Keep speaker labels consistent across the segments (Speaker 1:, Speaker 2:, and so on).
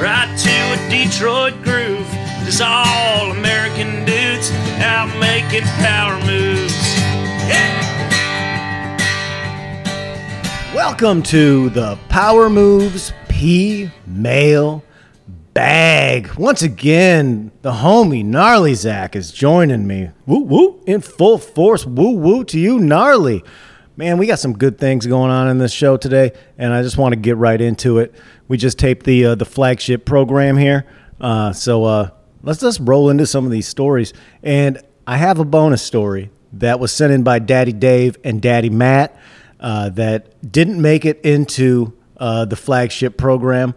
Speaker 1: Right to a Detroit groove. Just all American dudes out making power moves. Yeah.
Speaker 2: Welcome to the Power Moves P Mail Bag. Once again, the homie Gnarly Zach is joining me. Woo woo in full force. Woo woo to you, Gnarly. Man, we got some good things going on in this show today, and I just want to get right into it. We just taped the uh, the flagship program here, uh, so uh, let's just roll into some of these stories. And I have a bonus story that was sent in by Daddy Dave and Daddy Matt uh, that didn't make it into uh, the flagship program.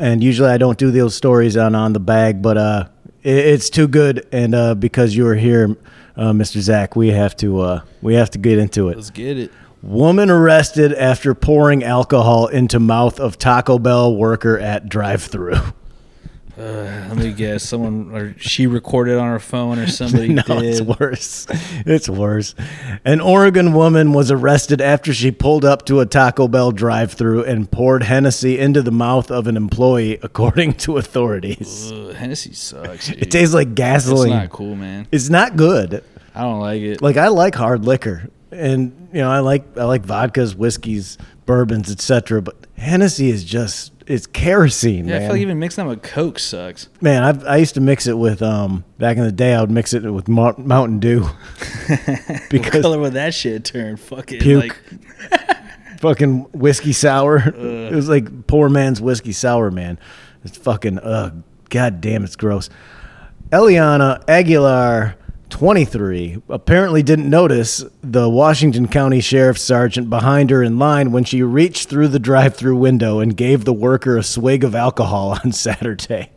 Speaker 2: And usually I don't do those stories on on the bag, but uh, it, it's too good. And because you were here, Mr. Zach, we have to we have to get into it.
Speaker 3: Let's get it.
Speaker 2: Woman arrested after pouring alcohol into mouth of Taco Bell worker at drive-through.
Speaker 3: Uh, let me guess. Someone or she recorded on her phone or somebody
Speaker 2: no,
Speaker 3: did.
Speaker 2: it's worse. It's worse. An Oregon woman was arrested after she pulled up to a Taco Bell drive-through and poured Hennessy into the mouth of an employee, according to authorities.
Speaker 3: Ugh, Hennessy sucks.
Speaker 2: It tastes like
Speaker 3: It's
Speaker 2: gasoline.
Speaker 3: not cool, man.
Speaker 2: It's not good.
Speaker 3: I don't like it.
Speaker 2: Like I like hard liquor, and you know I like I like vodkas, whiskeys, bourbons, etc. But Hennessy is just it's kerosene,
Speaker 3: yeah, I feel like even mixing that with Coke sucks.
Speaker 2: Man, I've, I used to mix it with um back in the day. I would mix it with Mo- Mountain Dew because what
Speaker 3: color would that shit turn? Fucking
Speaker 2: Puke.
Speaker 3: like
Speaker 2: fucking whiskey sour. It was like poor man's whiskey sour, man. It's fucking ugh. God damn, it's gross. Eliana Aguilar, 23, apparently didn't notice the Washington County Sheriff's Sergeant behind her in line when she reached through the drive-through window and gave the worker a swig of alcohol on Saturday.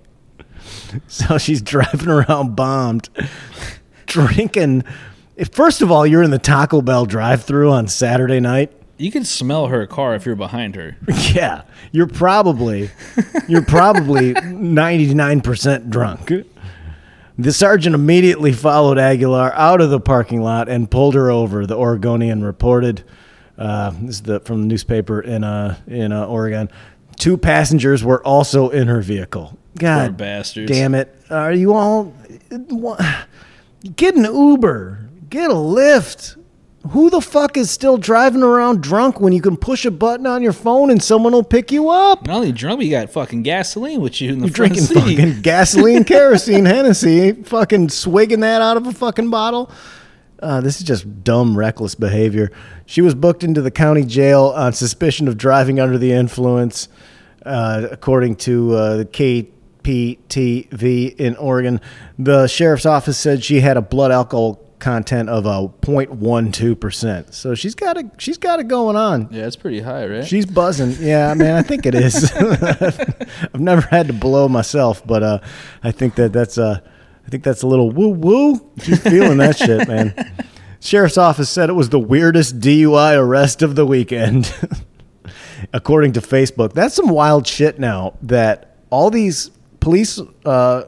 Speaker 2: So she's driving around bombed, drinking. First of all, you're in the Taco Bell drive-through on Saturday night.
Speaker 3: you can smell her car if you're behind her.
Speaker 2: Yeah, you're probably you're probably 99% drunk. The sergeant immediately followed Aguilar out of the parking lot and pulled her over. The Oregonian reported. Uh, this is the, from the newspaper in uh, in uh, Oregon. Two passengers were also in her vehicle. God
Speaker 3: bastards.
Speaker 2: damn it! Are you all get an Uber? Get a Lyft. Who the fuck is still driving around drunk when you can push a button on your phone and someone will pick you up?
Speaker 3: Not only drunk, you got fucking gasoline with you in the
Speaker 2: You're
Speaker 3: front
Speaker 2: drinking
Speaker 3: seat.
Speaker 2: fucking gasoline, kerosene, Hennessy, fucking swigging that out of a fucking bottle. Uh, this is just dumb, reckless behavior. She was booked into the county jail on suspicion of driving under the influence, uh, according to uh, the KPTV in Oregon. The sheriff's office said she had a blood alcohol content of a 0.12 percent. So she's got it. She's got it going on.
Speaker 3: Yeah, it's pretty high, right?
Speaker 2: She's buzzing. Yeah, man, I think it is. I've never had to blow myself, but uh, I think that that's uh, I think that's a little woo woo. She's feeling that shit, man. Sheriff's office said it was the weirdest DUI arrest of the weekend, according to Facebook. That's some wild shit. Now that all these police uh, uh,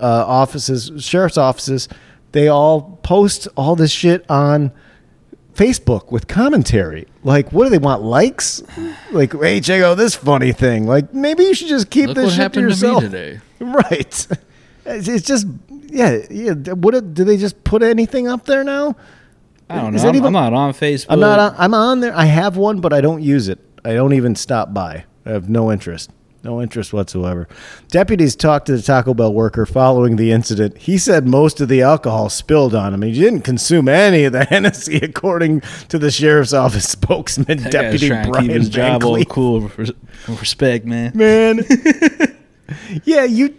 Speaker 2: offices, sheriff's offices, they all post all this shit on Facebook with commentary. Like, what do they want? Likes? Like, hey, check out this funny thing. Like, maybe you should just keep
Speaker 3: Look
Speaker 2: this
Speaker 3: what
Speaker 2: shit to
Speaker 3: happened to,
Speaker 2: yourself.
Speaker 3: me today.
Speaker 2: Right. It's it's just, yeah, yeah. What do they just put anything up there now?
Speaker 3: I don't
Speaker 2: Is
Speaker 3: know. I'm,
Speaker 2: even-
Speaker 3: I'm not on Facebook.
Speaker 2: I'm not. On, I'm on there. I have one, but I don't use it. I don't even stop by. I have no interest. No interest whatsoever. Deputies talked to the Taco Bell worker following the incident. He said most of the alcohol spilled on him. He didn't consume any of the Hennessy, according to the sheriff's office spokesman,
Speaker 3: That
Speaker 2: Deputy Brian
Speaker 3: keep his job all cool. Respect, man.
Speaker 2: man. yeah, you.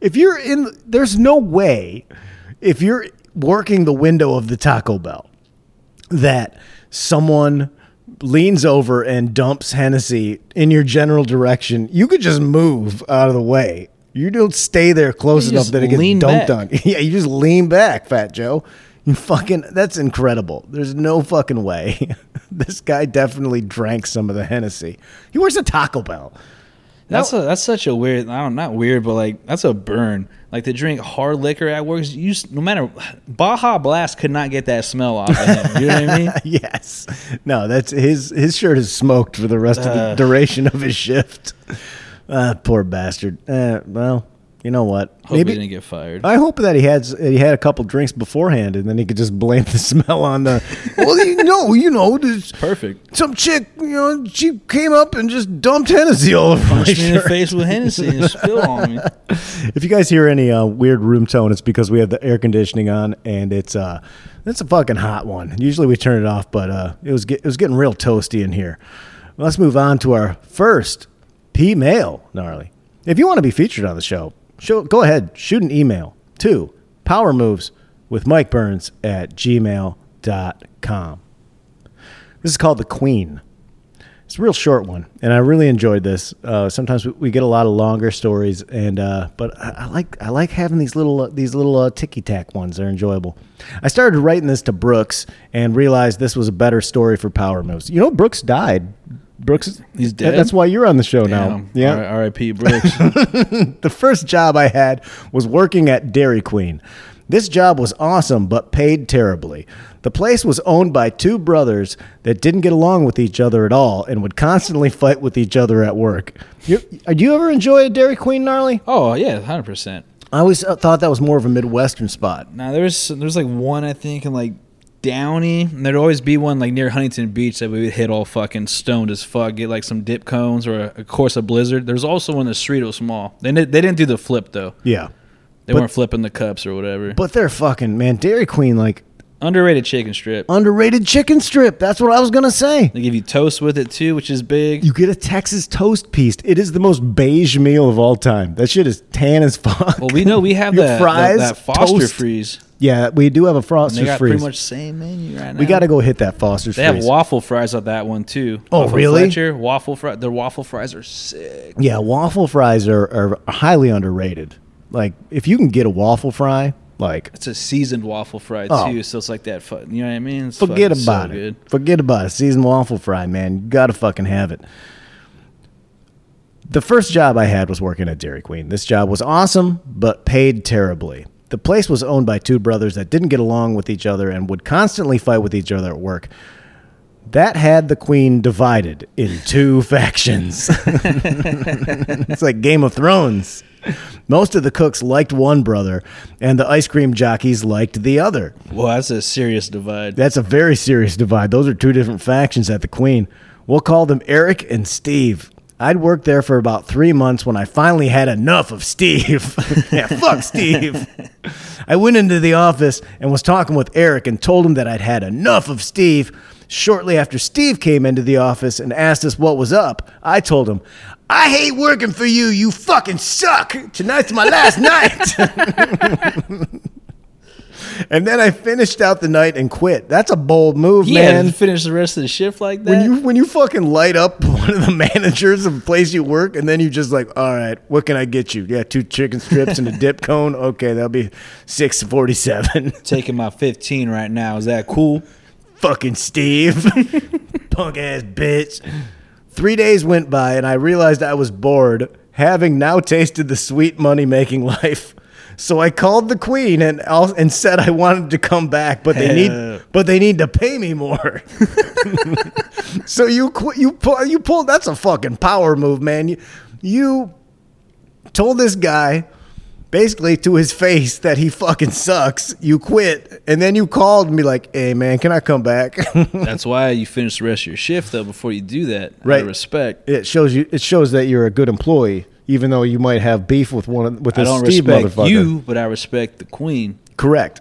Speaker 2: If you're in, there's no way. If you're working the window of the Taco Bell, that someone leans over and dumps Hennessy in your general direction, you could just move out of the way. You don't stay there close
Speaker 3: You
Speaker 2: enough that it gets dumped
Speaker 3: back.
Speaker 2: on. Yeah, you just lean back, Fat Joe. You fucking that's incredible. There's no fucking way. this guy definitely drank some of the Hennessy. He works at Taco Bell.
Speaker 3: That's a that's such a weird. I don't not weird, but like that's a burn. Like to drink hard liquor at work. You no matter Baja Blast could not get that smell off of him. You know what I mean?
Speaker 2: yes. No, that's his his shirt is smoked for the rest of the
Speaker 3: Uh.
Speaker 2: duration of his shift. Uh, poor bastard. Uh, well, you know what?
Speaker 3: Hope he didn't get fired.
Speaker 2: I hope that he had he had a couple drinks beforehand, and then he could just blame the smell on the. Well, you know, you know, there's
Speaker 3: Perfect.
Speaker 2: some chick, you know, she came up and just dumped Hennessy all over my
Speaker 3: me in the
Speaker 2: shirt.
Speaker 3: face with Hennessy and spilled on me.
Speaker 2: If you guys hear any uh, weird room tone, it's because we have the air conditioning on, and it's uh, it's a fucking hot one. Usually we turn it off, but uh, it was get, it was getting real toasty in here. Let's move on to our first P mail, gnarly. If you want to be featured on the show, show, go ahead, shoot an email to Power Moves with Mike Burns at gmail.com. This is called The Queen. It's a real short one, and I really enjoyed this. Uh, sometimes we, we get a lot of longer stories, and uh, but I, I like I like having these little uh, these little uh, ticky tack ones. They're enjoyable. I started writing this to Brooks and realized this was a better story for Power Moves. You know, Brooks died. Brooks,
Speaker 3: He's dead?
Speaker 2: That's why you're on the show now. Yeah,
Speaker 3: R.I.P. Brooks.
Speaker 2: the first job I had was working at Dairy Queen. This job was awesome, but paid terribly. The place was owned by two brothers that didn't get along with each other at all and would constantly fight with each other at work. You, uh, do you ever enjoy a Dairy Queen, gnarly?
Speaker 3: oh yeah, hundred percent.
Speaker 2: I always uh, thought that was more of a Midwestern spot.
Speaker 3: Now there's there's like one I think in like Downey, and there'd always be one like near Huntington Beach that we would hit all fucking stoned as fuck, get like some dip cones or a, of course a blizzard. There's also one in the street. Was small. They did, they didn't do the flip though.
Speaker 2: Yeah.
Speaker 3: They
Speaker 2: But-
Speaker 3: weren't flipping the cups or whatever.
Speaker 2: But they're fucking, man, Dairy Queen, like,
Speaker 3: Underrated chicken strip.
Speaker 2: underrated chicken strip. That's what I was going to say.
Speaker 3: They give you toast with it too, which is big.
Speaker 2: You get a Texas toast piece. It is the most beige meal of all time. That shit is tan as fuck.
Speaker 3: well, we know we have that,
Speaker 2: fries,
Speaker 3: that, that Foster
Speaker 2: toast.
Speaker 3: freeze.
Speaker 2: Yeah, we do have a
Speaker 3: And
Speaker 2: Foster's
Speaker 3: they got
Speaker 2: freeze.
Speaker 3: pretty much same menu right now.
Speaker 2: we got to go hit that Foster's
Speaker 3: They have
Speaker 2: freeze.
Speaker 3: waffle fries on that one too.
Speaker 2: Oh,
Speaker 3: Off of
Speaker 2: really?
Speaker 3: Fletcher, waffle fries. Their waffle fries are sick.
Speaker 2: yeah, waffle fries are, are highly underrated. Like, if you can get a waffle fry, like,
Speaker 3: It's a seasoned waffle fry
Speaker 2: Oh.
Speaker 3: too, so it's like that. Fu- you know what I mean? It's
Speaker 2: forget
Speaker 3: fucking so
Speaker 2: about it.
Speaker 3: good.
Speaker 2: Forget about it. Seasoned waffle fry, man. You got to fucking have it. The first job I had was working at Dairy Queen. This job was awesome, but paid terribly. The place was owned by two brothers that didn't get along with each other and would constantly fight with each other at work. That had the queen divided in two factions. it's like Game of Thrones. Most of the cooks liked one brother, and the ice cream jockeys liked the other.
Speaker 3: Well, that's a serious divide.
Speaker 2: That's a very serious divide. Those are two different factions at the Queen. We'll call them Eric and Steve. I'd worked there for about three months when I finally had enough of Steve. yeah, fuck Steve. I went into the office and was talking with Eric and told him that I'd had enough of Steve. Shortly after Steve came into the office and asked us what was up, I told him, I hate working for you. You fucking suck. Tonight's my last night. and then I finished out the night and quit. That's a bold move,
Speaker 3: yeah,
Speaker 2: man.
Speaker 3: finish the rest of the shift like that.
Speaker 2: When you when you fucking light up one of the managers of the place you work, and then you just like, all right, what can I get you? Yeah, two chicken strips and a dip cone. Okay, that'll be six forty seven.
Speaker 3: taking my 15 right now. Is that cool?
Speaker 2: fucking Steve, punk ass bitch. Three days went by, and I realized I was bored, having now tasted the sweet money making life. So I called the queen and and said I wanted to come back, but they need but they need to pay me more. so you qu- you pull you pulled that's a fucking power move, man. You, you told this guy basically to his face that he fucking sucks. You quit, and then you called me like, "Hey man, can I come back?"
Speaker 3: That's why you finish the rest of your shift though before you do that. Out of
Speaker 2: Right.
Speaker 3: respect.
Speaker 2: it shows you it shows that you're a good employee, even though you might have beef with one of- with
Speaker 3: I don't
Speaker 2: Steve
Speaker 3: respect
Speaker 2: motherfucker.
Speaker 3: you, but I respect the queen.
Speaker 2: Correct.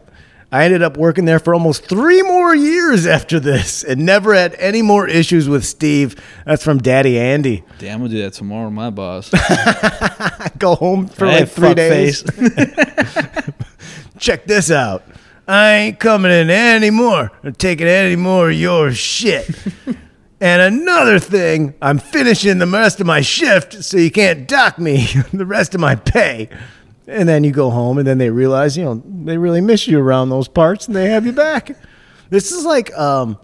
Speaker 2: I ended up working there for almost three more years after this, and never had any more issues with Steve. That's from Daddy Andy.
Speaker 3: Damn, I'm gonna do that tomorrow, my boss.
Speaker 2: Go home for
Speaker 3: Hey,
Speaker 2: like three days.
Speaker 3: fuckface.
Speaker 2: Check this out. I ain't coming in anymore or taking any more of your shit. And another thing, I'm finishing the rest of my shift, so you can't dock me the rest of my pay. And then you go home, and then they realize, you know, they really miss you around those parts, and they have you back. This is like, um,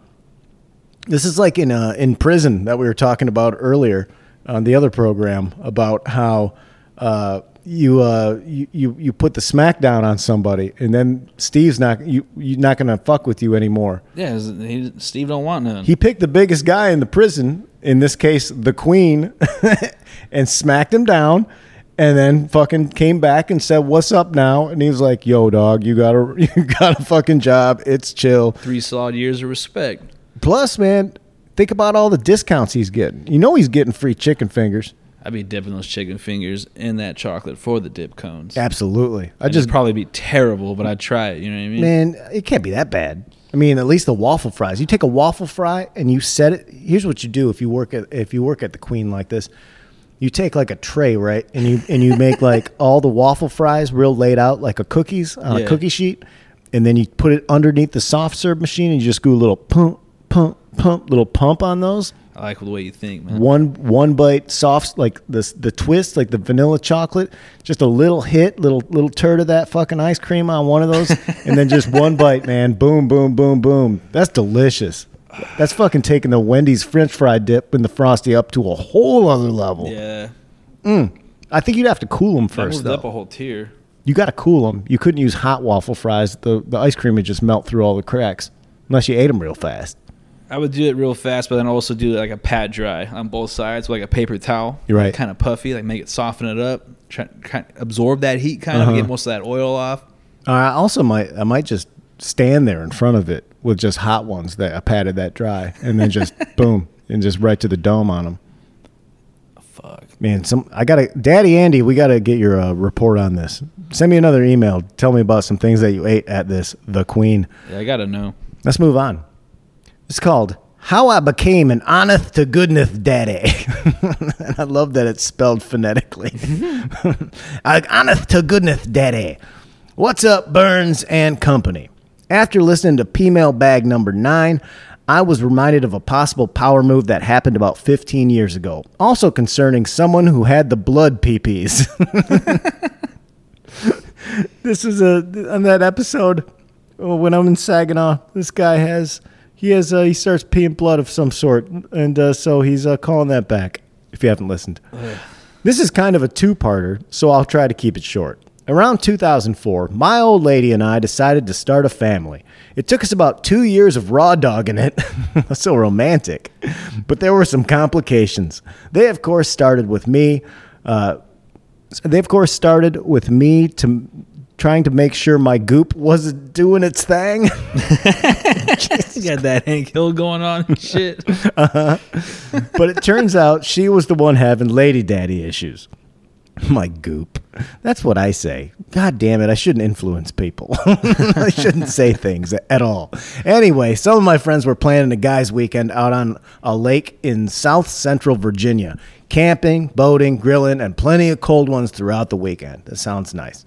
Speaker 2: this is like in uh, in prison that we were talking about earlier on the other program about how uh, you, uh, you you you put the smackdown on somebody, and then Steve's not you you're not gonna fuck with you anymore.
Speaker 3: Yeah, he, Steve don't want none.
Speaker 2: He picked the biggest guy in the prison, in this case, the queen, and smacked him down. And then fucking came back and said, "What's up now?" And he was like, "Yo, dog, you got a you got a fucking job. It's chill."
Speaker 3: Three solid years of respect.
Speaker 2: Plus, man, think about all the discounts he's getting. You know he's getting free chicken fingers.
Speaker 3: I'd be dipping those chicken fingers in that chocolate for the dip cones.
Speaker 2: Absolutely. I
Speaker 3: It'd
Speaker 2: just
Speaker 3: probably be terrible, but I'd try it. You know what I mean?
Speaker 2: man, it can't be that bad. I mean, at least the waffle fries. You take a waffle fry and you set it. Here's what you do if you work at if you work at the Queen like this. You take like a tray, right, and you and you make like all the waffle fries real laid out like a cookies on a cookie sheet, and then you put it underneath the soft serve machine and you just go a little pump, pump, pump, little pump on those.
Speaker 3: I like the way you think, man.
Speaker 2: one one bite soft like the the twist like the vanilla chocolate just a little hit little little turd of that fucking ice cream on one of those and then just one bite man. Boom boom boom boom. That's delicious. That's fucking taking the wendy's french fry dip and the frosty up to a whole other level.
Speaker 3: Yeah. Mm.
Speaker 2: i think you'd have to cool them
Speaker 3: That
Speaker 2: first
Speaker 3: moved up a whole tier.
Speaker 2: you got to cool them you couldn't use hot waffle fries. The the ice cream would just melt through all the cracks unless you ate them real fast
Speaker 3: I would do it real fast, but then also do like a pat dry on both sides, with like a paper towel.
Speaker 2: You're right.
Speaker 3: Kind of puffy, like make it soften it up, try, kind of absorb that heat, kind
Speaker 2: Uh-huh.
Speaker 3: of get most of that oil off.
Speaker 2: I also might I might just stand there in front of it with just hot ones that I patted that dry, and then just boom, and just right to the dome on them.
Speaker 3: Fuck.
Speaker 2: Man, some I gotta, Daddy Andy, we gotta get your uh, report on this. Send me another email. Tell me about some things that you ate at this the Queen.
Speaker 3: Yeah, I gotta know.
Speaker 2: Let's move on. It's called "How I Became an Honest to Goodness Daddy." and I love that it's spelled phonetically. Honest to goodness Daddy. What's up, Burns and Company? After listening to P Mail Bag number nine, I was reminded of a possible power move that happened about 15 years ago, also concerning someone who had the blood peepees. this is a on that episode when I'm in Saginaw. This guy has he has uh, he starts peeing blood of some sort, and uh, so he's uh, calling that back. If you haven't listened, this is kind of a two-parter, so I'll try to keep it short. Around 2004, my old lady and I decided to start a family. It took us about two years of raw dogging it. so romantic. But there were some complications. They, of course, started with me. Uh, they, of course, started with me to trying to make sure my goop wasn't doing its thing.
Speaker 3: You got that Hank Hill going on and shit. Uh-huh.
Speaker 2: but it turns out she was the one having lady daddy issues. My goop. That's what I say. God damn it, I shouldn't influence people. I shouldn't say things at all. Anyway, some of my friends were planning a guys' weekend out on a lake in south central Virginia. Camping, boating, grilling, and plenty of cold ones throughout the weekend. That sounds nice.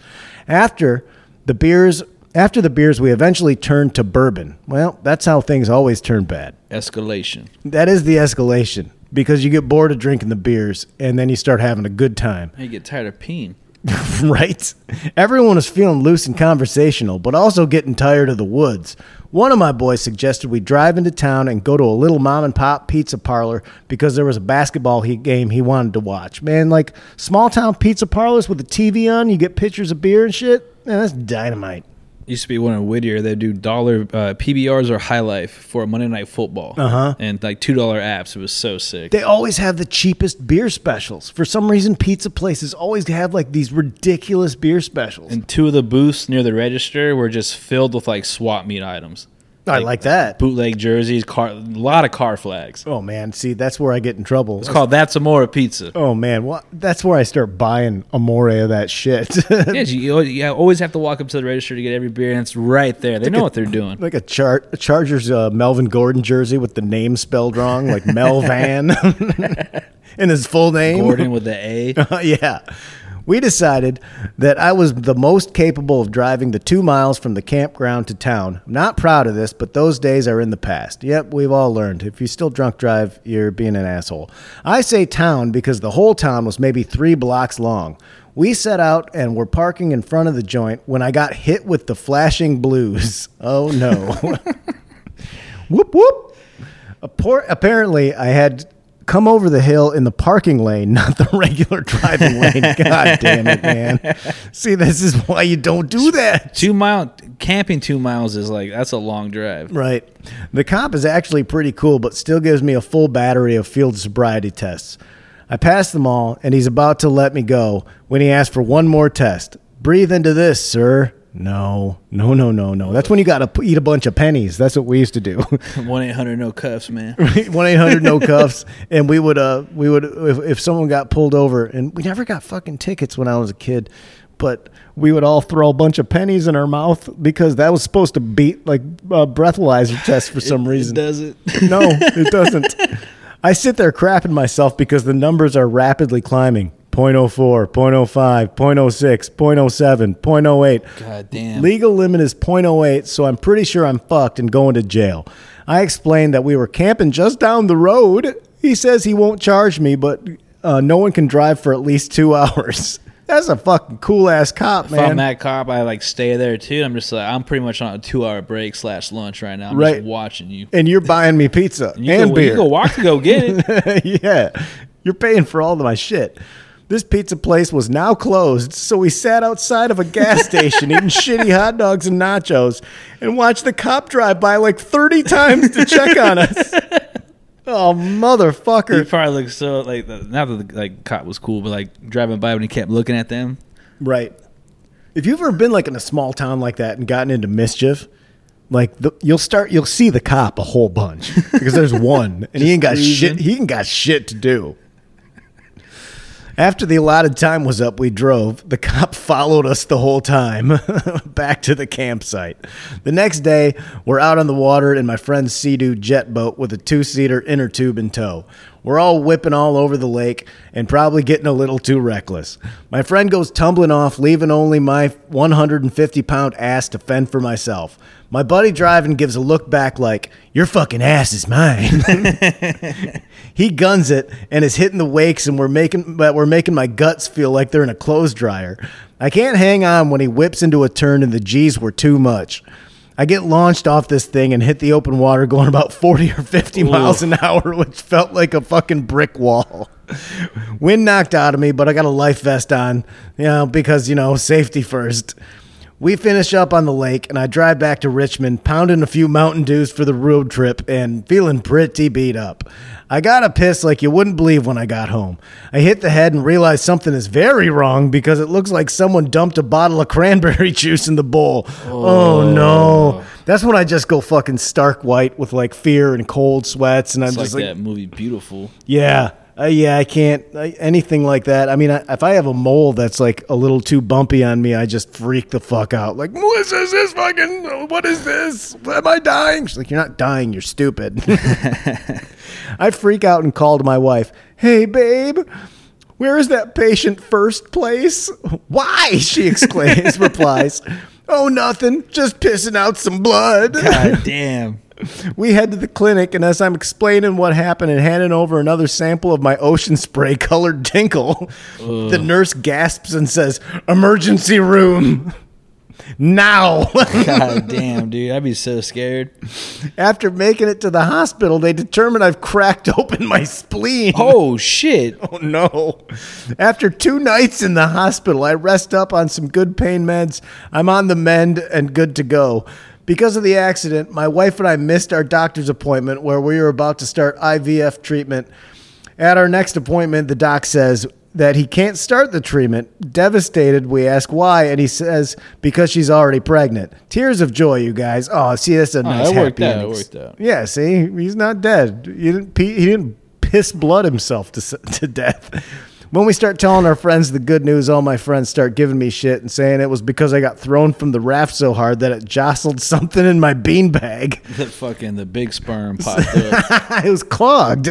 Speaker 2: After the beers after the beers we eventually turned to bourbon. Well, that's how things always turn bad.
Speaker 3: Escalation.
Speaker 2: That is the escalation because you get bored of drinking the beers and then you start having a good time.
Speaker 3: You get tired of peeing.
Speaker 2: right? Everyone was feeling loose and conversational, but also getting tired of the woods. One of my boys suggested we drive into town and go to a little mom and pop pizza parlor because there was a basketball he- game he wanted to watch. Man, like small town pizza parlors with a TV on, you get pictures of beer and shit. Man, that's dynamite.
Speaker 3: Used to be one in Whittier. They do dollar uh, PBRs or High Life for a Monday Night Football.
Speaker 2: Uh-huh.
Speaker 3: And like two dollar apps. It was so sick.
Speaker 2: They always have the cheapest beer specials. For some reason, pizza places always have like these ridiculous beer specials.
Speaker 3: and two of the booths near the register were just filled with like swap meet items.
Speaker 2: I like that.
Speaker 3: Bootleg jerseys, car, a lot of car flags.
Speaker 2: Oh man, see that's where I get in trouble.
Speaker 3: It's called That's Amore Pizza.
Speaker 2: Oh man, well That's where I start buying amore of that shit.
Speaker 3: Yeah, you, you always have to walk up to the register to get every beer, and it's right there. They know what they're doing.
Speaker 2: like a char- a Chargers uh, Melvin Gordon jersey with the name spelled wrong, like Melvan, in his full name.
Speaker 3: Gordon with the A.
Speaker 2: yeah. We decided that I was the most capable of driving the two miles from the campground to town. I'm not proud of this, but those days are in the past. Yep, we've all learned. If you still drunk drive, you're being an asshole. I say town because the whole town was maybe three blocks long. We set out and were parking in front of the joint when I got hit with the flashing blues. Oh no. whoop whoop. Apparently, I had come over the hill in the parking lane, not the regular driving lane. God damn it, man. See, this is why you don't do that.
Speaker 3: Two mile camping. Two miles is like that's a long drive.
Speaker 2: Right. The cop is actually pretty cool, but still gives me a full battery of field sobriety tests. I pass them all, and he's about to let me go when he asks for one more test. Breathe into this, sir. No, no, no, no, no. That's when you got to eat a bunch of pennies. That's what we used to do.
Speaker 3: One eight hundred no cuffs, man.
Speaker 2: One eight hundred no cuffs, and we would uh we would if, if someone got pulled over, and we never got fucking tickets when I was a kid, but we would all throw a bunch of pennies in our mouth because that was supposed to beat like a breathalyzer test for some reason.
Speaker 3: Does it?
Speaker 2: No, it doesn't. I sit there crapping myself because the numbers are rapidly climbing. 0.04, 0.05, 0.06, 0.07, 0.08.
Speaker 3: God damn.
Speaker 2: Legal limit is 0.08, so I'm pretty sure I'm fucked and going to jail. I explained that we were camping just down the road. He says he won't charge me, but uh, no one can drive for at least two hours. That's a fucking cool ass cop, man.
Speaker 3: If I'm that cop, I like stay there too. I'm just like I'm pretty much on a two hour break slash lunch right now. I'm
Speaker 2: Right.
Speaker 3: just watching you.
Speaker 2: and you're buying me pizza
Speaker 3: You
Speaker 2: and
Speaker 3: go,
Speaker 2: beer.
Speaker 3: You go walk to go get it.
Speaker 2: yeah, you're paying for all of my shit. This pizza place was now closed, so we sat outside of a gas station eating shitty hot dogs and nachos and watched the cop drive by like 30 times to check on us. Oh, motherfucker!
Speaker 3: He probably looked so like the- not that the like cop was cool, but like driving by when he kept looking at them.
Speaker 2: Right. If you've ever been like in a small town like that and gotten into mischief, like the, you'll start, you'll see the cop a whole bunch because there's one and he ain't got shit. He ain't got shit to do. After the allotted time was up, we drove. The cop followed us the whole time back to the campsite. The next day, we're out on the water in my friend's Sea-Doo jet boat with a two-seater inner tube in tow. We're all whipping all over the lake and probably getting a little too reckless. My friend goes tumbling off, leaving only my 150 pound ass to fend for myself. My buddy driving gives a look back like, Your fucking ass is mine. he guns it and is hitting the wakes, and we're making, we're making my guts feel like they're in a clothes dryer. I can't hang on when he whips into a turn and the G's were too much. I get launched off this thing and hit the open water going about 40 or 50 miles an hour, which felt like a fucking brick wall. Wind knocked out of me, but I got a life vest on, you know, because, you know, safety first. We finish up on the lake, and I drive back to Richmond, pounding a few Mountain Dews for the road trip and feeling pretty beat up. I got a piss like you wouldn't believe when I got home. I hit the head and realized something is very wrong because it looks like someone dumped a bottle of cranberry juice in the bowl. Oh, no. Oh. That's when I just go fucking stark white with like fear and cold sweats, and I'm
Speaker 3: It's like
Speaker 2: just like,
Speaker 3: that movie Beautiful.
Speaker 2: yeah, uh, yeah, I can't uh, anything like that. I mean, I, if I have a mole that's like a little too bumpy on me, I just freak the fuck out. Like, what is this? fucking? What is this? Am I dying? She's like, you're not dying. You're stupid. I freak out and call to my wife. Hey, babe. Where is that Patient First place? Why? She exclaims, replies, Oh, nothing. Just pissing out some blood.
Speaker 3: God damn.
Speaker 2: We head to the clinic, and as I'm explaining what happened and handing over another sample of my ocean spray colored tinkle, the nurse gasps and says, Emergency room. Now.
Speaker 3: God damn, dude. I'd be so scared.
Speaker 2: After making it to the hospital, they determine I've cracked open my spleen.
Speaker 3: Oh shit.
Speaker 2: Oh no. After two nights in the hospital, I rest up on some good pain meds. I'm on the mend and good to go. Because of the accident, my wife and I missed our doctor's appointment where we were about to start IVF treatment. At our next appointment, the doc says that he can't start the treatment. Devastated, we ask why, and he says because she's already pregnant. Tears of joy, you guys. Oh, see, that's a oh, nice
Speaker 3: it worked
Speaker 2: happy ending.
Speaker 3: worked out.
Speaker 2: Yeah, see, he's not dead. He didn't. He didn't piss blood himself to to death. When we start telling our friends the good news, all my friends start giving me shit and saying it was because I got thrown from the raft so hard that it jostled something in my beanbag.
Speaker 3: The fucking the big sperm popped up.
Speaker 2: it was clogged.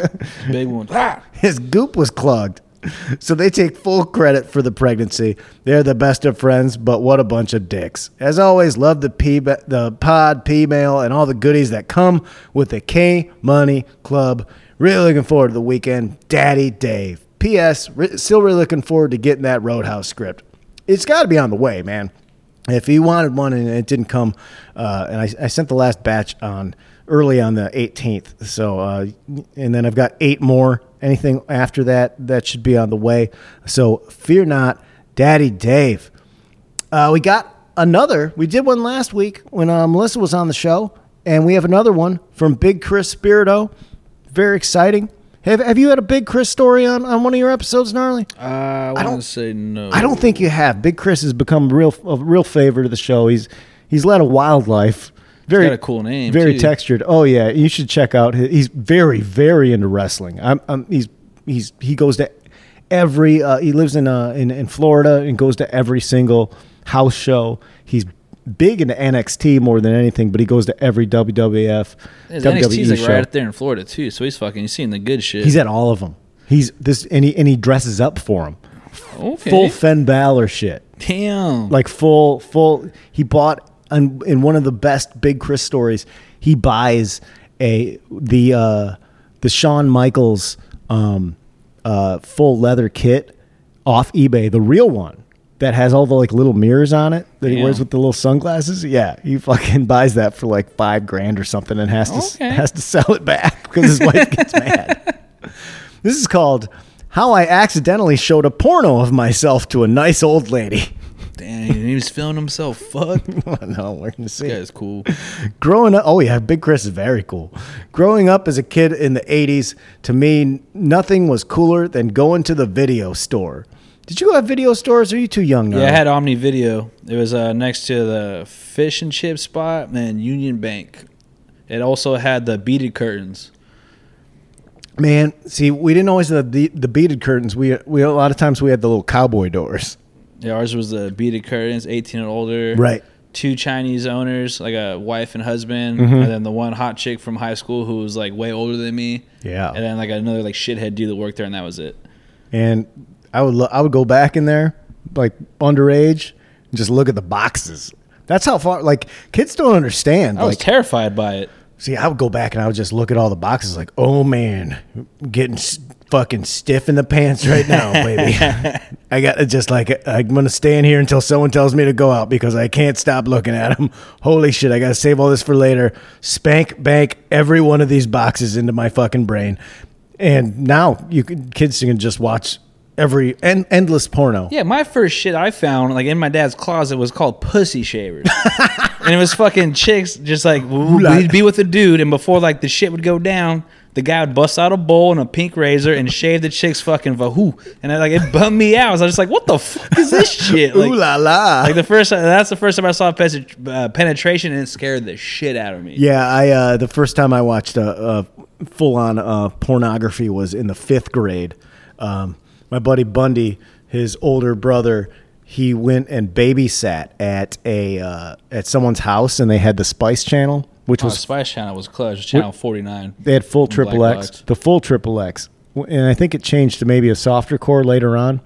Speaker 3: Big one.
Speaker 2: His goop was clogged. So they take full credit for the pregnancy. They're the best of friends, but what a bunch of dicks. As always, love the P the pod, P mail, and all the goodies that come with the K Money Club. Really looking forward to the weekend. Daddy Dave. P.S. Re- still really looking forward to getting that Roadhouse script. It's got to be on the way, man. If you wanted one and it didn't come, uh, and I, I sent the last batch on early on the 18th. So, uh, and then I've got eight more. Anything after that, that should be on the way. So fear not, Daddy Dave. Uh, we got another. We did one last week when uh, Melissa was on the show, and we have another one from Big Chris Spirito. Very exciting. Have, have you had a Big Chris story on, on one of your episodes, Gnarly?
Speaker 3: Uh, I
Speaker 2: don't-
Speaker 3: want to say no.
Speaker 2: I don't think you have. Big Chris has become real a real favorite of the show. He's he's led a wild life. Very
Speaker 3: got a cool name,
Speaker 2: Very
Speaker 3: too.
Speaker 2: textured. Oh yeah, you should check out. his- He's very very into wrestling. I'm, I'm he's he's he goes to every. Uh, he lives in uh in in Florida and goes to every single house show. He's big into NXT more than anything, but he goes to every WWF
Speaker 3: His
Speaker 2: WWE
Speaker 3: NXT's like
Speaker 2: show.
Speaker 3: right up there in Florida too, so he's fucking. He's seeing the good shit.
Speaker 2: He's at all of them. He's this and he and he dresses up for him.
Speaker 3: okay.
Speaker 2: Full Finn Balor shit.
Speaker 3: Damn.
Speaker 2: like full full he bought in, in one of the best big chris stories he buys a the uh the Shawn Michaels um uh full leather kit off eBay the real one that has all the like little mirrors on it that he
Speaker 3: Damn.
Speaker 2: wears with the little sunglasses yeah he fucking buys that for like five grand or something and has to
Speaker 3: Okay.
Speaker 2: has to sell it back because his wife gets mad this is called how I accidentally showed a porno of myself to a nice old lady
Speaker 3: Damn. He was feeling himself. Fuck.
Speaker 2: No, we're gonna see.
Speaker 3: This guy's cool.
Speaker 2: Growing up, oh yeah, Big Chris is very cool. Growing up as a kid in the '80s, to me, nothing was cooler than going to the video store. Did you go have video stores? Or are you too young now?
Speaker 3: Yeah, I had Omni Video. It was uh, next to the fish and chip spot and Union Bank. It also had the beaded curtains.
Speaker 2: Man, see, we didn't always have the the beaded curtains. We we a lot of times we had the little cowboy doors.
Speaker 3: Yeah, ours was the beaded curtains, 18 and older.
Speaker 2: Right.
Speaker 3: Two Chinese owners, like a wife and husband,
Speaker 2: Mm-hmm.
Speaker 3: and then the one hot chick from high school who was like way older than me.
Speaker 2: Yeah.
Speaker 3: And then like another like shithead dude that worked there, and that was it.
Speaker 2: And I would lo- I would go back in there like underage and just look at the boxes. That's how far like kids don't understand.
Speaker 3: I was
Speaker 2: like
Speaker 3: terrified by it.
Speaker 2: See, I would go back and I would just look at all the boxes like, oh man, getting s- fucking stiff in the pants right now, baby. I got to just like, I'm going to stand here until someone tells me to go out because I can't stop looking at them. Holy shit, I got to save all this for later. Spank bank every one of these boxes into my fucking brain. And now you can, kids can just watch every en- endless porno.
Speaker 3: Yeah, my first shit I found like in my dad's closet was called pussy shavers, and it was fucking chicks just like we'd be with a dude, and before like the shit would go down, the guy would bust out a bowl and a pink razor and shave the chick's fucking vahoo, and I, like it bummed me out. I was just like, what the fuck is this shit? Like,
Speaker 2: Ooh la la.
Speaker 3: like the first that's the first time I saw uh, penetration, and it scared the shit out of me.
Speaker 2: Yeah, I uh, the first time I watched a, a full on uh, pornography was in the fifth grade. Um, my buddy Bundy, his older brother, he went and babysat at a uh, at someone's house, and they had the Spice Channel, which
Speaker 3: Oh,
Speaker 2: was
Speaker 3: Spice Channel was close. Channel forty nine.
Speaker 2: they had full triple X,
Speaker 3: box.
Speaker 2: the full triple X, and I think it changed to maybe a softer core later on.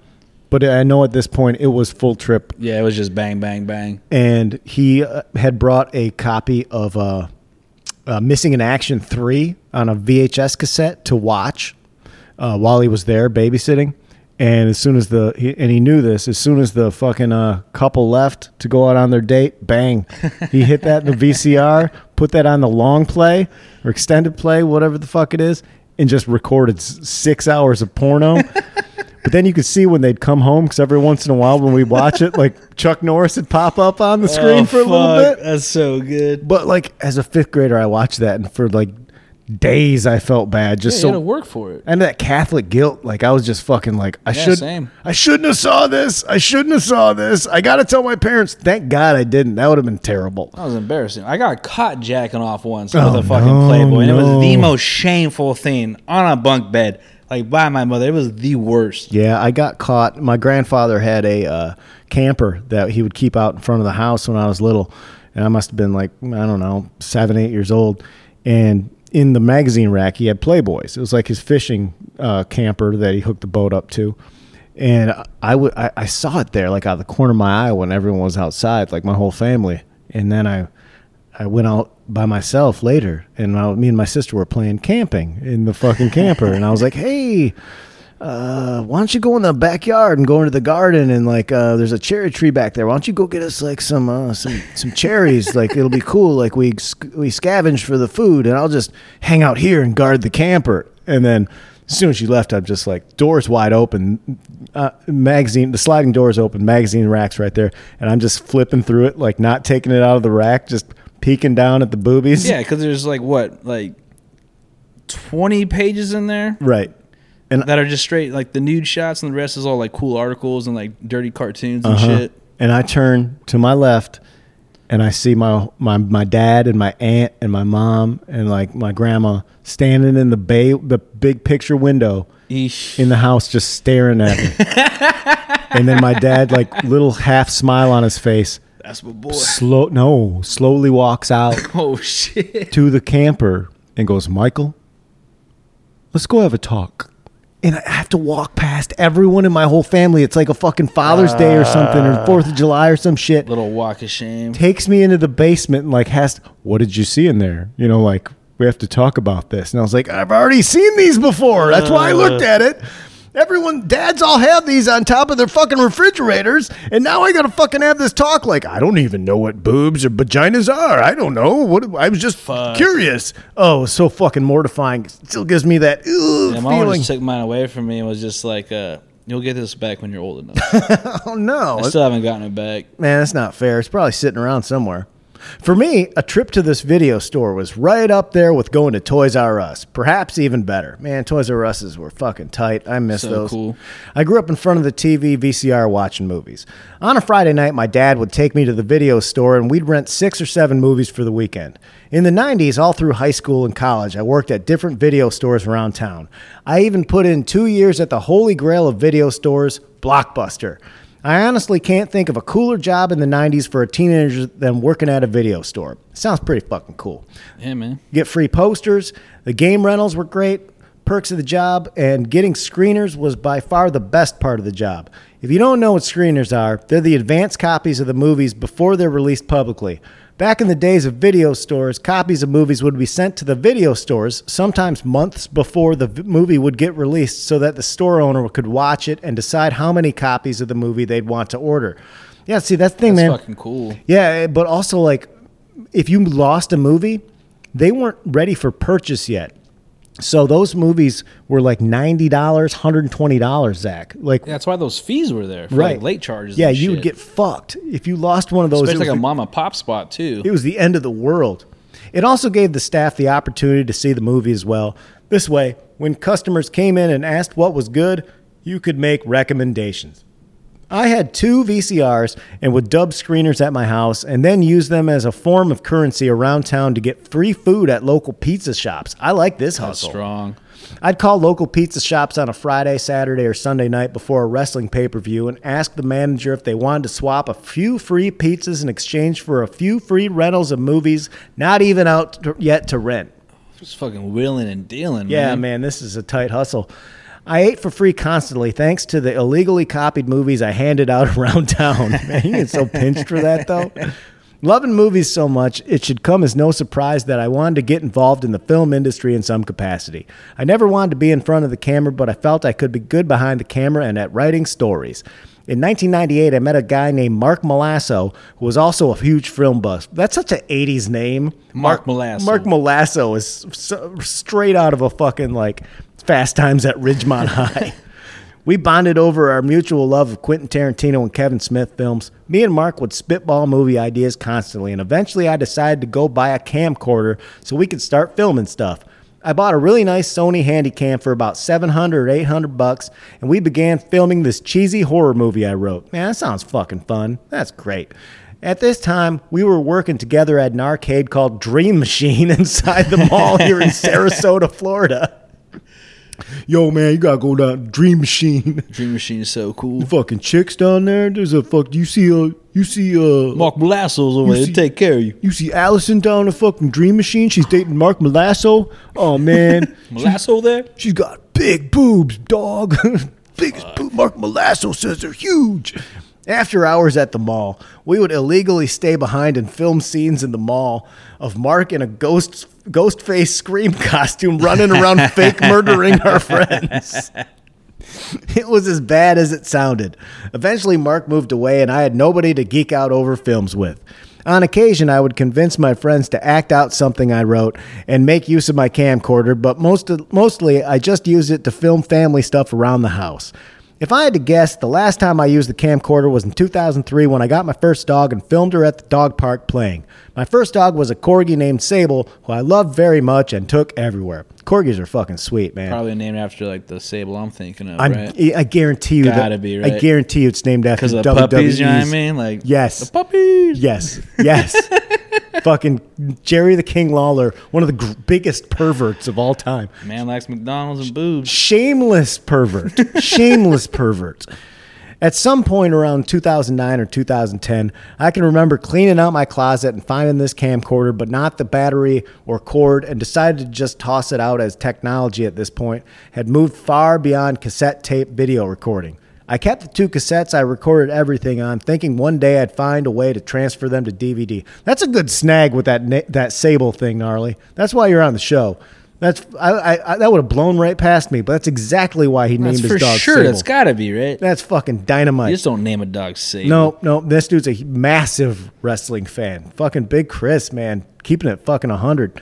Speaker 2: But I know at this point it was full trip
Speaker 3: Yeah, it was just bang, bang, bang.
Speaker 2: and he uh, had brought a copy of uh, uh, Missing in Action 3 on a VHS cassette to watch uh, while he was there babysitting. And as soon as the he, and he knew this, as soon as the fucking uh, couple left to go out on their date, bang, he hit that in the VCR, put that on the long play or extended play, whatever the fuck it is, and just recorded six hours of porno. But then you could see when they'd come home because every once in a while when we watch it, like Chuck Norris would pop up on the screen
Speaker 3: Oh,
Speaker 2: for a little bit.
Speaker 3: That's so good.
Speaker 2: But like as a fifth grader, I watched that, and for like days I felt bad. Just
Speaker 3: Yeah, you
Speaker 2: so
Speaker 3: had to work for it.
Speaker 2: and that Catholic guilt, like I was just fucking like I
Speaker 3: Yeah,
Speaker 2: should,
Speaker 3: same.
Speaker 2: I shouldn't have saw this. I shouldn't have saw this. I got to tell my parents. Thank God I didn't. That would have been terrible.
Speaker 3: That was embarrassing. I got caught jacking off once
Speaker 2: Oh,
Speaker 3: with a fucking
Speaker 2: no,
Speaker 3: Playboy, and it was the most shameful thing on a bunk bed, like by my mother. It was the worst.
Speaker 2: Yeah, I got caught. My grandfather had a uh, camper that he would keep out in front of the house when I was little, and I must have been like I don't know seven, eight years old, and in the magazine rack he had Playboys. It was like his fishing uh, camper that he hooked the boat up to. And I I, I saw it there like out of the corner of my eye when everyone was outside, like my whole family. And then I I went out by myself later, and I, me and my sister were playing camping in the fucking camper, and I was like, "Hey, uh, why don't you go in the backyard and go into the garden and like uh, there's a cherry tree back there. Why don't you go get us like some uh, some some cherries? like it'll be cool. Like we we scavenge for the food, and I'll just hang out here and guard the camper. And then as soon as she left, I'm just like doors wide open, uh, magazine the sliding doors open, magazine racks right there, and I'm just flipping through it, like not taking it out of the rack, just peeking down at the boobies.
Speaker 3: Yeah, because there's like what, like twenty pages in there
Speaker 2: right. And
Speaker 3: that are just straight like the nude shots, and the rest is all like cool articles and like dirty cartoons and
Speaker 2: Uh-huh.
Speaker 3: shit.
Speaker 2: And I turn to my left and I see my, my my dad and my aunt and my mom and like my grandma standing in the bay the big picture window
Speaker 3: Eesh.
Speaker 2: in the house just staring at me. and then my dad like little half smile on his face.
Speaker 3: That's my boy.
Speaker 2: Slow no, slowly walks out
Speaker 3: Oh shit.
Speaker 2: to the camper and goes, "Michael, let's go have a talk." And I have to walk past everyone in my whole family. It's like a fucking Father's Day or something, or ah. Fourth of July or some shit.
Speaker 3: Little walk of shame.
Speaker 2: Takes me into the basement and like has, to, what did you see in there? You know, like we have to talk about this. And I was like, I've already seen these before. That's why I looked ah. at it. Everyone, dads all have these on top of their fucking refrigerators, and now I gotta fucking have this talk. Like I don't even know what boobs or vaginas are. I don't know what. I was just curious. Oh, so fucking mortifying. Still gives me that ugh,
Speaker 3: Yeah, my mom
Speaker 2: feeling.
Speaker 3: just took mine away from me and was just like, uh, "You'll get this back when you're old enough."
Speaker 2: Oh no,
Speaker 3: I still haven't gotten it back.
Speaker 2: Man, that's not fair. It's probably sitting around somewhere. For me, a trip to this video store was right up there with going to Toys R Us. Perhaps even better. Man, Toys R Us's were fucking tight. I miss
Speaker 3: So
Speaker 2: those.
Speaker 3: cool.
Speaker 2: I grew up in front of the TV VCR watching movies. On a Friday night, my dad would take me to the video store and we'd rent six or seven movies for the weekend. In the 90s, all through high school and college, I worked at different video stores around town. I even put in two years at the holy grail of video stores, Blockbuster. I honestly can't think of a cooler job in the 90s for a teenager than working at a video store. Sounds pretty fucking cool.
Speaker 3: Yeah, man.
Speaker 2: You get free posters. The game rentals were great. Perks of the job and getting screeners was by far the best part of the job. If you don't know what screeners are, they're the advanced copies of the movies before they're released publicly. Back in the days of video stores, copies of movies would be sent to the video stores sometimes months before the movie would get released so that the store owner could watch it and decide how many copies of the movie they'd want to order. Yeah, see, that's the thing,
Speaker 3: That's
Speaker 2: man.
Speaker 3: fucking cool.
Speaker 2: Yeah, eh, but also like if you lost a movie, they weren't ready for purchase yet. So those movies were like ninety dollars, hundred and twenty dollars, Zach. Like
Speaker 3: Yeah, that's why those fees were there. For
Speaker 2: right,
Speaker 3: Like late charges.
Speaker 2: Yeah, you would get fucked if you lost one of those.
Speaker 3: especially
Speaker 2: it
Speaker 3: like a
Speaker 2: the-
Speaker 3: and pop spot too.
Speaker 2: it was the end of the world. It also gave the staff the opportunity to see the movie as well. This way, when customers came in and asked what was good, you could make recommendations. I had two VCRs and would dub screeners at my house and then use them as a form of currency around town to get free food at local pizza shops. I like this
Speaker 3: That's
Speaker 2: hustle.
Speaker 3: strong.
Speaker 2: I'd call local pizza shops on a Friday, Saturday, or Sunday night before a wrestling pay per view and ask the manager if they wanted to swap a few free pizzas in exchange for a few free rentals of movies not even out to- yet to rent.
Speaker 3: Just fucking wheeling and dealing.
Speaker 2: Yeah,
Speaker 3: man.
Speaker 2: man, this is a tight hustle. I ate for free constantly thanks to the illegally copied movies I handed out around town. Man, you get so pinched for that, though. Loving movies so much, it should come as no surprise that I wanted to get involved in the film industry in some capacity. I never wanted to be in front of the camera, but I felt I could be good behind the camera and at writing stories. In 1998, I met a guy named Mark Malasso, who was also a huge film buff. That's such an 80s name.
Speaker 3: Mark Malasso.
Speaker 2: Mark Malasso is so, straight out of a fucking like Fast Times at Ridgemont High. we bonded over our mutual love of Quentin Tarantino and Kevin Smith films. Me and Mark would spitball movie ideas constantly, and eventually I decided to go buy a camcorder so we could start filming stuff. I bought a really nice Sony Handycam for about 700 or 800 bucks, and we began filming this cheesy horror movie I wrote. Man, that sounds fucking fun. That's great. At this time, we were working together at an arcade called Dream Machine inside the mall here in Sarasota, Florida. Yo, man, you gotta go down Dream Machine.
Speaker 3: Dream Machine is so cool.
Speaker 2: fucking chicks down there. There's a fuck. You see a. You see uh
Speaker 3: Mark Malasso's over there take care of you.
Speaker 2: You see Allison down the fucking Dream Machine. She's dating Mark Malasso. Oh man,
Speaker 3: Malasso there?
Speaker 2: she's got big boobs, dog. Biggest boob. Mark Malasso says they're huge. After hours at the mall, we would illegally stay behind and film scenes in the mall of Mark in a ghost ghost face scream costume running around fake murdering our friends. It was as bad as it sounded. Eventually, Mark moved away, and I had nobody to geek out over films with. On occasion, I would convince my friends to act out something I wrote and make use of my camcorder, but most mostly I just used it to film family stuff around the house. If I had to guess, the last time I used the camcorder was in 2003 when I got my first dog and filmed her at the dog park playing. My first dog was a corgi named Sable, who I loved very much and took everywhere. Corgis are fucking sweet, man.
Speaker 3: Probably named after like the sable I'm thinking of,
Speaker 2: I'm,
Speaker 3: right?
Speaker 2: I guarantee you
Speaker 3: Gotta
Speaker 2: that.
Speaker 3: be,
Speaker 2: I guarantee you it's named after
Speaker 3: Because of
Speaker 2: WWE's.
Speaker 3: the puppies, you know what I mean? Like
Speaker 2: Yes.
Speaker 3: the puppies.
Speaker 2: Yes. Yes. Fucking Jerry the King Lawler, one of the gr- biggest perverts of all time.
Speaker 3: Man likes McDonald's and boobs.
Speaker 2: Shameless pervert. Shameless pervert. At some point around 2009 or 2010, I can remember cleaning out my closet and finding this camcorder, but not the battery or cord, and decided to just toss it out as technology at this point had moved far beyond cassette tape video recording. I kept the two cassettes I recorded everything on, thinking one day I'd find a way to transfer them to DVD. That's a good snag with that that Sable thing, gnarly. That's why you're on the show. That's I, I, I that would have blown right past me, but that's exactly why he named
Speaker 3: That's
Speaker 2: his
Speaker 3: for
Speaker 2: dog
Speaker 3: sure.
Speaker 2: Sable.
Speaker 3: That's got to be right.
Speaker 2: That's fucking dynamite.
Speaker 3: You just don't name a dog Sable.
Speaker 2: no, no, this dude's a massive wrestling fan. Fucking Big Chris, man, keeping it fucking 100.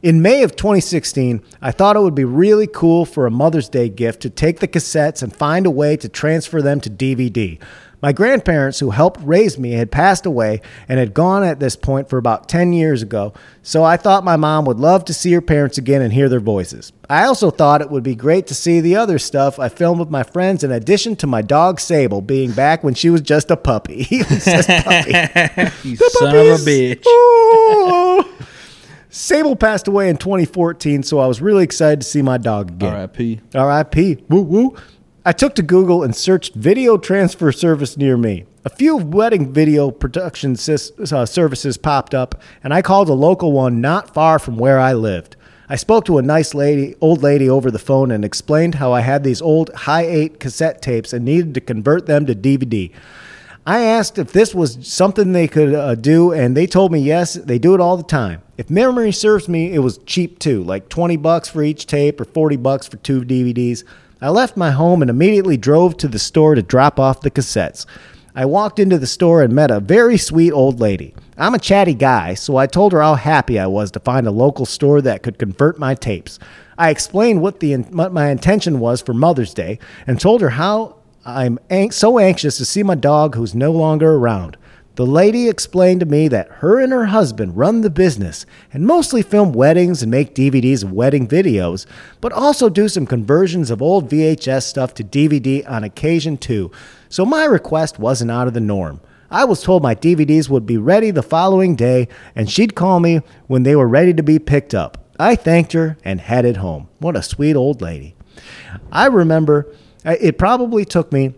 Speaker 2: In May of 2016, I thought it would be really cool for a Mother's Day gift to take the cassettes and find a way to transfer them to DVD. My grandparents, who helped raise me, had passed away and had gone at this point for about 10 years ago, so I thought my mom would love to see her parents again and hear their voices. I also thought it would be great to see the other stuff I filmed with my friends in addition to my dog Sable being back when she was just a puppy. He was just a puppy.
Speaker 3: You son of a bitch.
Speaker 2: Oh. Sable passed away in 2014, so I was really excited to see my dog again.
Speaker 3: R.I.P.
Speaker 2: R.I.P. Woo woo. I took to Google and searched video transfer service near me. A few wedding video production uh, services popped up, and I called a local one not far from where I lived. I spoke to a nice lady, old lady over the phone and explained how I had these old Hi8 cassette tapes and needed to convert them to DVD. I asked if this was something they could uh, do, and they told me yes, they do it all the time. If memory serves me, it was cheap too, like 20 bucks for each tape or 40 bucks for two DVDs. I left my home and immediately drove to the store to drop off the cassettes. I walked into the store and met a very sweet old lady. I'm a chatty guy, so I told her how happy I was to find a local store that could convert my tapes. I explained what the what my intention was for Mother's Day and told her how I'm an- so anxious to see my dog who's no longer around. The lady explained to me that her and her husband run the business and mostly film weddings and make DVDs of wedding videos, but also do some conversions of old VHS stuff to DVD on occasion too. So my request wasn't out of the norm. I was told my DVDs would be ready the following day and she'd call me when they were ready to be picked up. I thanked her and headed home. What a sweet old lady. I remember Uh, it probably took me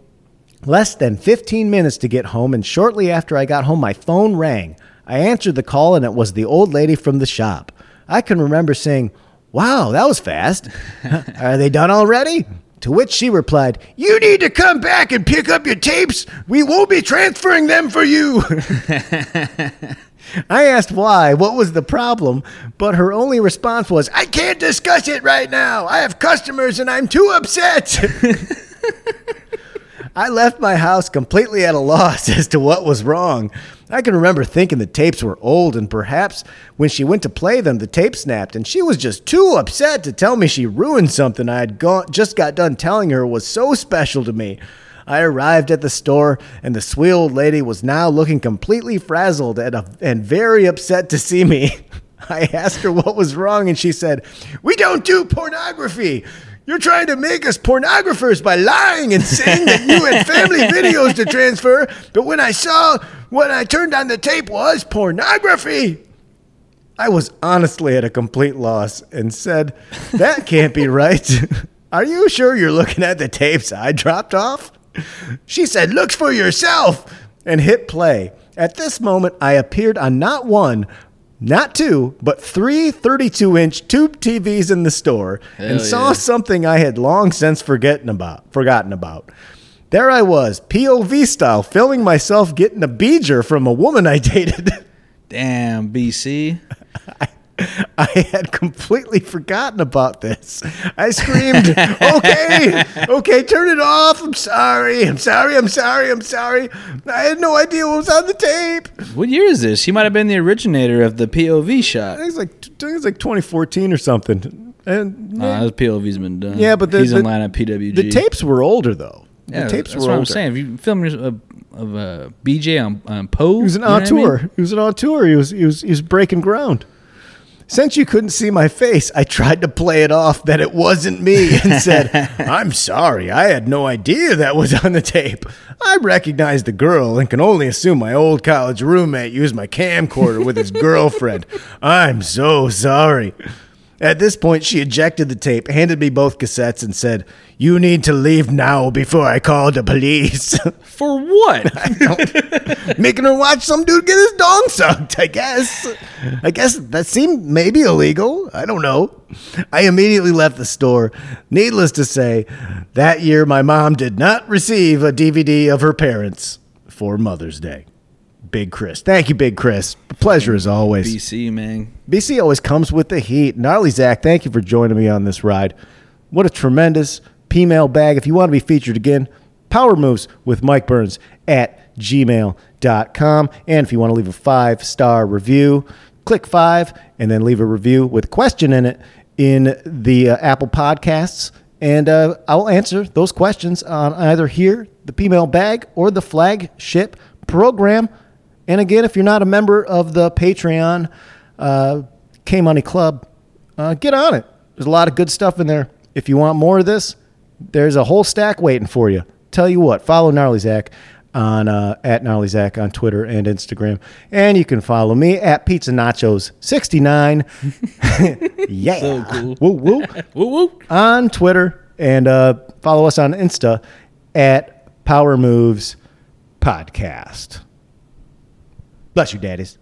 Speaker 2: less than 15 minutes to get home, and shortly after I got home, my phone rang. I answered the call, and it was the old lady from the shop. I can remember saying, Wow, that was fast. Are they done already? To which she replied, You need to come back and pick up your tapes. We won't be transferring them for you. I asked why, what was the problem, but her only response was, I can't discuss it right now. I have customers and I'm too upset. I left my house completely at a loss as to what was wrong. I can remember thinking the tapes were old, and perhaps when she went to play them, the tape snapped, and she was just too upset to tell me she ruined something I had gone, just got done telling her was so special to me. I arrived at the store, and the sweet old lady was now looking completely frazzled and, uh, and very upset to see me. I asked her what was wrong, and she said, We don't do pornography. You're trying to make us pornographers by lying and saying that you had family videos to transfer, but when I saw what I turned on the tape was pornography. I was honestly at a complete loss and said, That can't be right. Are you sure you're looking at the tapes I dropped off? She said, Looks for yourself, and hit play. At this moment, I appeared on not one, not two, but three 32 inch tube TVs in the store and
Speaker 3: Hell
Speaker 2: saw
Speaker 3: yeah.
Speaker 2: something I had long since forgotten about. Forgotten about. There I was, POV style, filming myself getting a beeger from a woman I dated.
Speaker 3: Damn, BC.
Speaker 2: I had completely forgotten about this. I screamed, "Okay, okay, turn it off! I'm sorry, I'm sorry, I'm sorry, I'm sorry. I had no idea what was on the tape."
Speaker 3: What year is this? She might have been the originator of the POV shot.
Speaker 2: I think it's like I think it's like 2014 or something. And ah,
Speaker 3: Nah, this POV's been done.
Speaker 2: yeah, but the,
Speaker 3: he's
Speaker 2: the,
Speaker 3: in line at PWG.
Speaker 2: the tapes were older though.
Speaker 3: Yeah,
Speaker 2: the tapes
Speaker 3: that's
Speaker 2: were
Speaker 3: what
Speaker 2: older.
Speaker 3: I'm saying. If you film a, uh, of uh, a BJ on, on Pose,
Speaker 2: He was an
Speaker 3: you know I mean?
Speaker 2: auteur. He was an auteur. He was he was he was breaking ground. Since you couldn't see my face, I tried to play it off that it wasn't me and said, "I'm sorry. I had no idea that was on the tape. I recognized the girl and can only assume my old college roommate used my camcorder with his girlfriend. I'm so sorry." At this point, she ejected the tape, handed me both cassettes, and said, You need to leave now before I call the police.
Speaker 3: For what?
Speaker 2: making her watch some dude get his dong sucked. I guess. I guess that seemed maybe illegal. I don't know. I immediately left the store. Needless to say, that year my mom did not receive a DVD of her parents for Mother's Day. Big Chris. Thank you, Big Chris. Pleasure as always.
Speaker 3: BC, man.
Speaker 2: BC always comes with the heat. Gnarly Zach, thank you for joining me on this ride. What a tremendous P-mail bag. If you want to be featured again, Power Moves with Mike Burns at gmail.com. And if you want to leave a five-star review, click five and then leave a review with a question in it in the uh, Apple Podcasts. And uh, I will answer those questions on either here, the P-mail bag, or the flagship program. And again, if you're not a member of the Patreon uh, K Money Club, uh, get on it. There's a lot of good stuff in there. If you want more of this, there's a whole stack waiting for you. Tell you what, follow Gnarly Zach on uh, at Gnarly Zach on Twitter and Instagram, and you can follow me at Pizza Nachos 69. yeah,
Speaker 3: So cool.
Speaker 2: woo woo
Speaker 3: Woo woo.
Speaker 2: on Twitter and uh, follow us on Insta at Power Moves Podcast. Bless you, daddies.